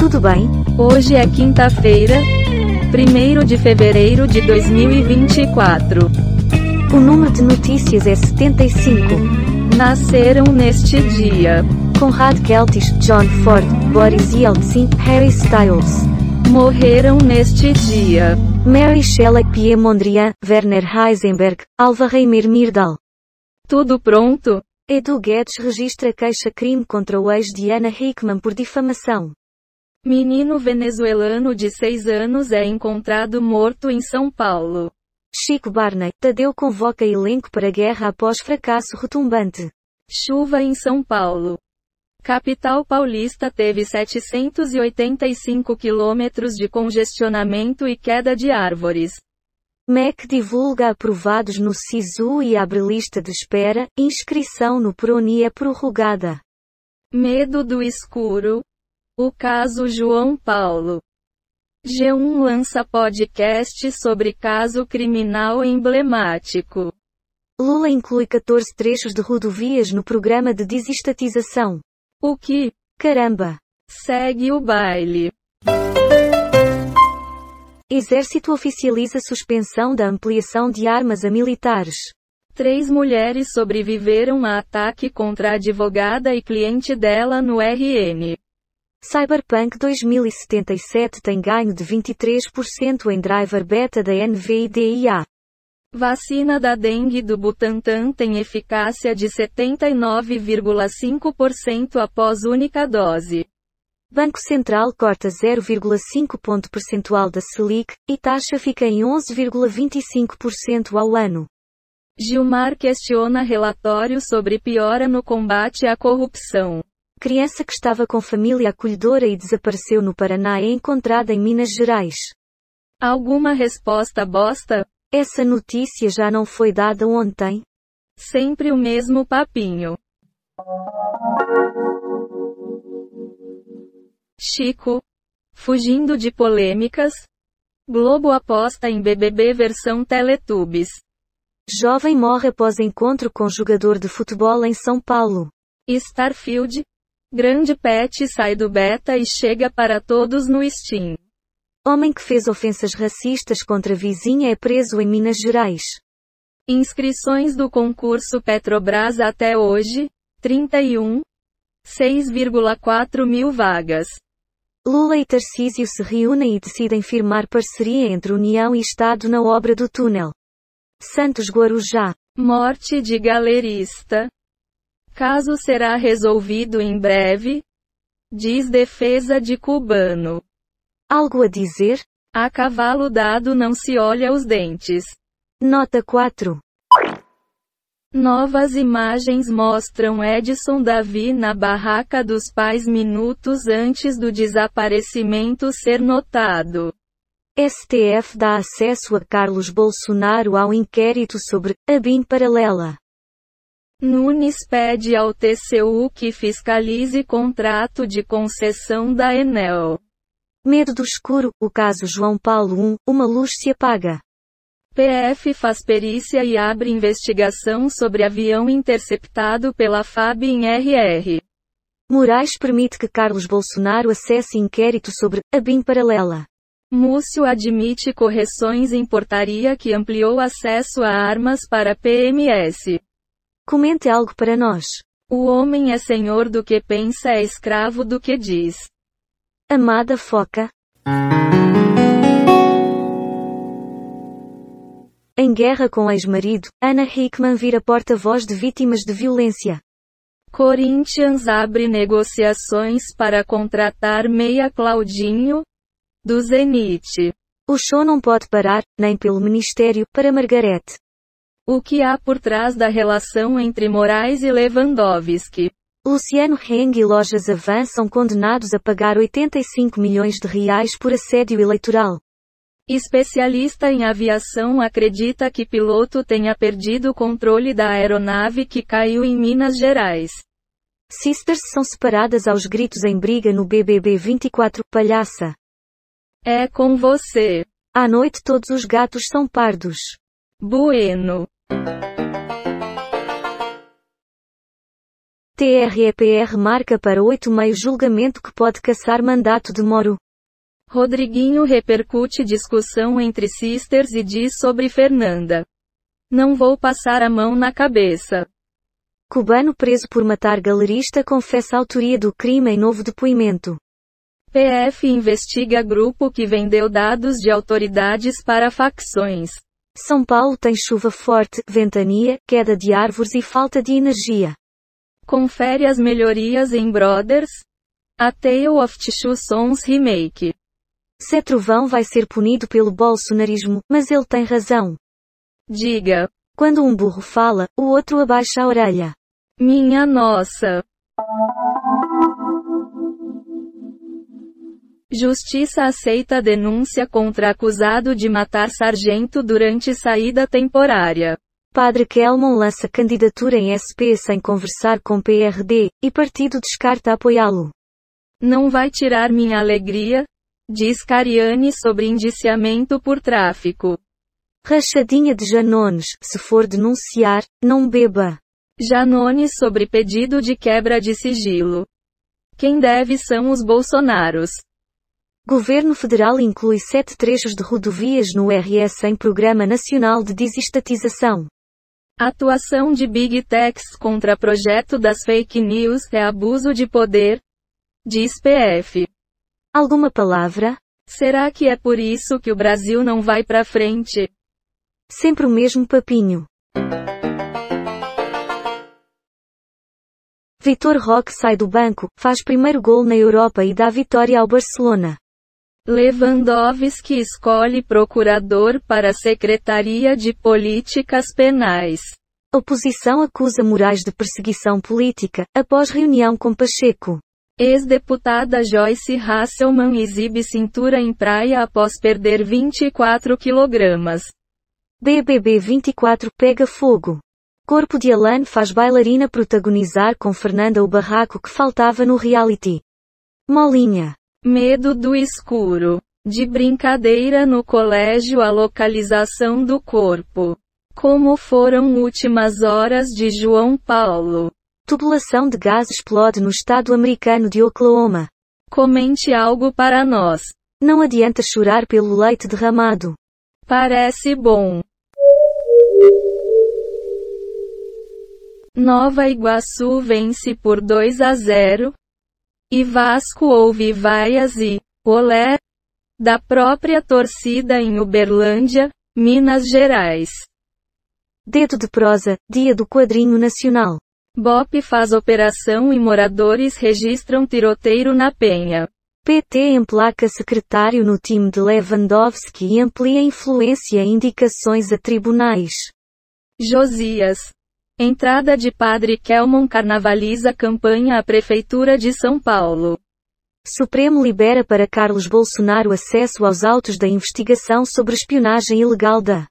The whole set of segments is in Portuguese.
tudo bem? Hoje é quinta-feira, 1 de fevereiro de 2024. O número de notícias é 75. Nasceram neste dia Conrad Keltis, John Ford, Boris Yeltsin, Harry Styles. Morreram neste dia Mary Shelley, Pierre Mondrian, Werner Heisenberg, Alva Reimer Mirdal. Tudo pronto? Edu Guedes registra queixa-crime contra o ex de Ana Hickman por difamação. Menino venezuelano de 6 anos é encontrado morto em São Paulo. Chico Barney, Tadeu convoca elenco para guerra após fracasso retumbante. Chuva em São Paulo. Capital paulista teve 785 quilômetros de congestionamento e queda de árvores. MEC divulga aprovados no SISU e abre lista de espera, inscrição no PRONI é prorrogada. Medo do escuro. O caso João Paulo. G1 lança podcast sobre caso criminal emblemático. Lula inclui 14 trechos de rodovias no programa de desestatização. O que? Caramba! Segue o baile. Exército oficializa suspensão da ampliação de armas a militares. Três mulheres sobreviveram a ataque contra a advogada e cliente dela no RN. Cyberpunk 2077 tem ganho de 23% em driver beta da NVIDIA. Vacina da dengue do Butantan tem eficácia de 79,5% após única dose. Banco Central corta 0,5 ponto percentual da Selic, e taxa fica em 11,25% ao ano. Gilmar questiona relatório sobre piora no combate à corrupção. Criança que estava com família acolhedora e desapareceu no Paraná é encontrada em Minas Gerais. Alguma resposta bosta? Essa notícia já não foi dada ontem? Sempre o mesmo papinho. Chico. Fugindo de polêmicas. Globo aposta em BBB versão Teletubbies. Jovem morre após encontro com jogador de futebol em São Paulo. Starfield. Grande Pet sai do beta e chega para todos no Steam. Homem que fez ofensas racistas contra vizinha é preso em Minas Gerais. Inscrições do concurso Petrobras até hoje, 31. 6,4 mil vagas. Lula e Tarcísio se reúnem e decidem firmar parceria entre União e Estado na obra do túnel. Santos Guarujá. Morte de galerista. Caso será resolvido em breve. Diz defesa de cubano. Algo a dizer? A cavalo dado não se olha os dentes. Nota 4. Novas imagens mostram Edson Davi na barraca dos pais minutos antes do desaparecimento ser notado. STF dá acesso a Carlos Bolsonaro ao inquérito sobre a BIM paralela. Nunes pede ao TCU que fiscalize contrato de concessão da Enel. Medo do escuro, o caso João Paulo 1, uma luz se apaga. PF faz perícia e abre investigação sobre avião interceptado pela FAB em RR. Moraes permite que Carlos Bolsonaro acesse inquérito sobre a BIM paralela. Múcio admite correções em portaria que ampliou acesso a armas para PMS. Comente algo para nós. O homem é senhor do que pensa, é escravo do que diz. Amada Foca. Em guerra com ex-marido, Ana Hickman vira porta-voz de vítimas de violência. Corinthians abre negociações para contratar meia Claudinho, do Zenit. O show não pode parar, nem pelo Ministério, para Margarete. O que há por trás da relação entre Moraes e Lewandowski? Luciano Heng e lojas Avan são condenados a pagar 85 milhões de reais por assédio eleitoral. Especialista em aviação acredita que piloto tenha perdido o controle da aeronave que caiu em Minas Gerais. Sisters são separadas aos gritos em briga no BBB 24, palhaça. É com você. À noite todos os gatos são pardos. Bueno. TREPR marca para 8 meio julgamento que pode caçar mandato de Moro. Rodriguinho repercute discussão entre sisters e diz sobre Fernanda. Não vou passar a mão na cabeça. Cubano preso por matar galerista confessa a autoria do crime em novo depoimento. PF investiga grupo que vendeu dados de autoridades para facções. São Paulo tem chuva forte, ventania, queda de árvores e falta de energia. Confere as melhorias em Brothers. A Tale of Two Sons Remake. Zé Trovão vai ser punido pelo bolsonarismo, mas ele tem razão. Diga. Quando um burro fala, o outro abaixa a orelha. Minha nossa. Justiça aceita denúncia contra acusado de matar sargento durante saída temporária. Padre Kelmon lança candidatura em SP sem conversar com PRD, e partido descarta apoiá-lo. Não vai tirar minha alegria? Diz Cariani sobre indiciamento por tráfico. Rachadinha de Janones, se for denunciar, não beba. Janones sobre pedido de quebra de sigilo. Quem deve são os bolsonaros. Governo Federal inclui sete trechos de rodovias no RS em Programa Nacional de Desestatização. Atuação de Big Techs contra projeto das fake news é abuso de poder, diz PF. Alguma palavra? Será que é por isso que o Brasil não vai para frente? Sempre o mesmo papinho. Vitor Roque sai do banco, faz primeiro gol na Europa e dá vitória ao Barcelona. Lewandowski escolhe procurador para a Secretaria de Políticas Penais. Oposição acusa Moraes de perseguição política, após reunião com Pacheco. Ex-deputada Joyce Hasselman exibe cintura em praia após perder 24 quilogramas. BBB 24 pega fogo. Corpo de Alan faz bailarina protagonizar com Fernanda o barraco que faltava no reality. Molinha. Medo do escuro. De brincadeira no colégio a localização do corpo. Como foram últimas horas de João Paulo. Tubulação de gás explode no estado americano de Oklahoma. Comente algo para nós. Não adianta chorar pelo leite derramado. Parece bom. Nova Iguaçu vence por 2 a 0, e Vasco ouve vaias e, olé, da própria torcida em Uberlândia, Minas Gerais. Dedo de prosa, dia do quadrinho nacional. BOP faz operação e moradores registram tiroteiro na Penha. PT emplaca secretário no time de Lewandowski e amplia influência e indicações a tribunais. Josias. Entrada de Padre Kelmon carnavaliza campanha à Prefeitura de São Paulo. Supremo libera para Carlos Bolsonaro acesso aos autos da investigação sobre espionagem ilegal da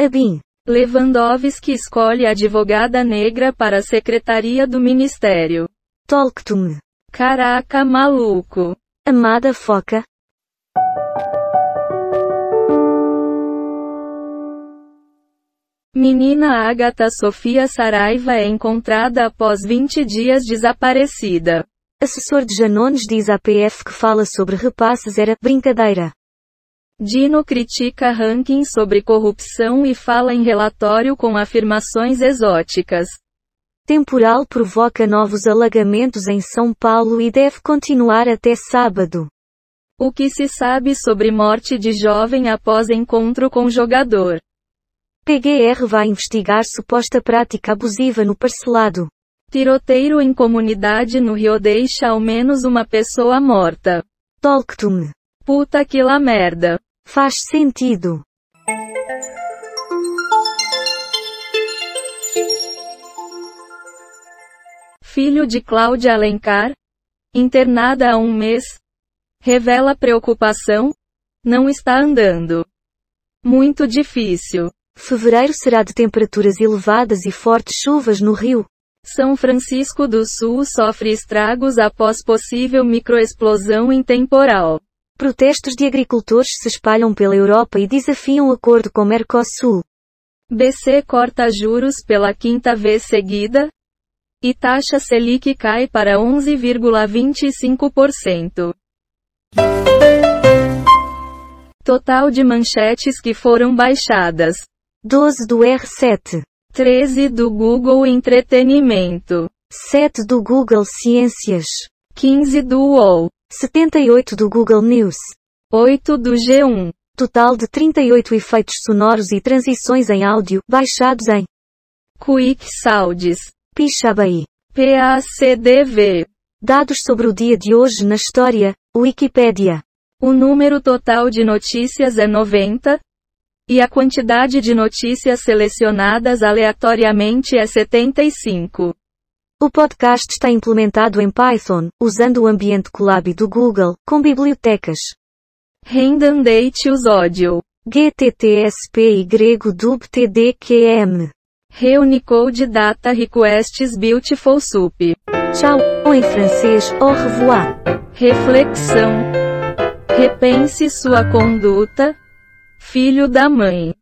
ABIN. Lewandowski escolhe advogada negra para a Secretaria do Ministério. Talk to me. Caraca maluco. Amada foca. Menina Agatha Sofia Saraiva é encontrada após 20 dias desaparecida. Assessor de Janones diz à PF que fala sobre repasses era brincadeira. Dino critica ranking sobre corrupção e fala em relatório com afirmações exóticas. Temporal provoca novos alagamentos em São Paulo e deve continuar até sábado. O que se sabe sobre morte de jovem após encontro com jogador? PGR vai investigar suposta prática abusiva no parcelado. Tiroteiro em comunidade no Rio deixa ao menos uma pessoa morta. Talk to me. Puta que lá merda. Faz sentido. Filho de Cláudia Alencar, internada há um mês, revela preocupação, não está andando. Muito difícil. Fevereiro será de temperaturas elevadas e fortes chuvas no Rio. São Francisco do Sul sofre estragos após possível microexplosão em temporal. Protestos de agricultores se espalham pela Europa e desafiam acordo com Mercosul. BC corta juros pela quinta vez seguida. E taxa Selic cai para 11,25%. Total de manchetes que foram baixadas: 12 do R7, 13 do Google Entretenimento, 7 do Google Ciências, 15 do UOL, 78 do Google News. 8 do G1. Total de 38 efeitos sonoros e transições em áudio, baixados em Quick Sounds, Pixabay. PACDV. Dados sobre o dia de hoje na história, Wikipédia. O número total de notícias é 90. E a quantidade de notícias selecionadas aleatoriamente é 75. O podcast está implementado em Python, usando o ambiente Colab do Google, com bibliotecas Random Date Audio, GTTSP y dub TDQM. Reunicode Data Requests Beautiful Soup. Tchau, ou em francês, au revoir. Reflexão. Repense sua conduta, filho da mãe.